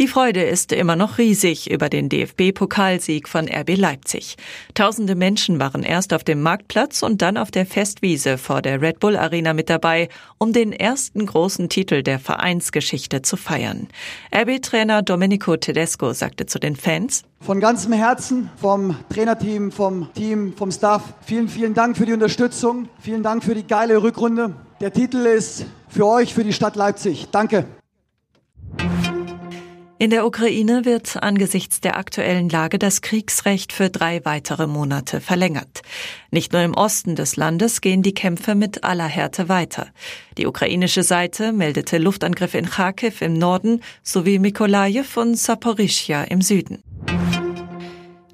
Die Freude ist immer noch riesig über den DFB-Pokalsieg von RB Leipzig. Tausende Menschen waren erst auf dem Marktplatz und dann auf der Festwiese vor der Red Bull Arena mit dabei, um den ersten großen Titel der Vereinsgeschichte zu feiern. RB-Trainer Domenico Tedesco sagte zu den Fans, von ganzem Herzen vom Trainerteam, vom Team, vom Staff. Vielen, vielen Dank für die Unterstützung. Vielen Dank für die geile Rückrunde. Der Titel ist für euch, für die Stadt Leipzig. Danke. In der Ukraine wird angesichts der aktuellen Lage das Kriegsrecht für drei weitere Monate verlängert. Nicht nur im Osten des Landes gehen die Kämpfe mit aller Härte weiter. Die ukrainische Seite meldete Luftangriffe in Kharkiv im Norden sowie Mikolajew und Saporischja im Süden.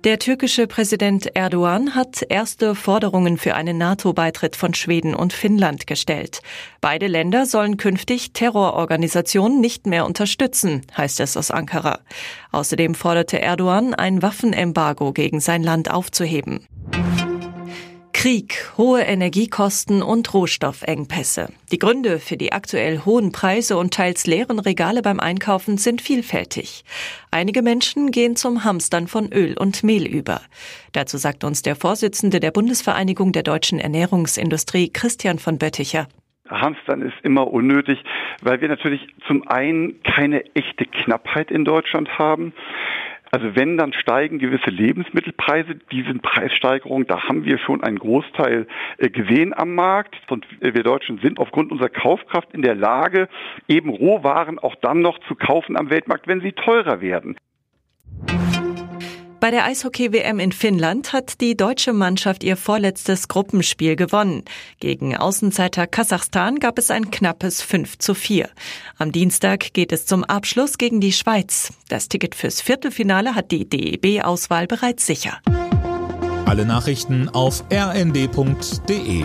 Der türkische Präsident Erdogan hat erste Forderungen für einen NATO-Beitritt von Schweden und Finnland gestellt. Beide Länder sollen künftig Terrororganisationen nicht mehr unterstützen, heißt es aus Ankara. Außerdem forderte Erdogan, ein Waffenembargo gegen sein Land aufzuheben. Krieg, hohe Energiekosten und Rohstoffengpässe. Die Gründe für die aktuell hohen Preise und teils leeren Regale beim Einkaufen sind vielfältig. Einige Menschen gehen zum Hamstern von Öl und Mehl über. Dazu sagt uns der Vorsitzende der Bundesvereinigung der deutschen Ernährungsindustrie, Christian von Bötticher. Hamstern ist immer unnötig, weil wir natürlich zum einen keine echte Knappheit in Deutschland haben. Also wenn, dann steigen gewisse Lebensmittelpreise. Diesen Preissteigerungen, da haben wir schon einen Großteil äh, gesehen am Markt. Und wir Deutschen sind aufgrund unserer Kaufkraft in der Lage, eben Rohwaren auch dann noch zu kaufen am Weltmarkt, wenn sie teurer werden. Bei der Eishockey-WM in Finnland hat die deutsche Mannschaft ihr vorletztes Gruppenspiel gewonnen. Gegen Außenseiter Kasachstan gab es ein knappes 5 zu 4. Am Dienstag geht es zum Abschluss gegen die Schweiz. Das Ticket fürs Viertelfinale hat die DEB-Auswahl bereits sicher. Alle Nachrichten auf rnd.de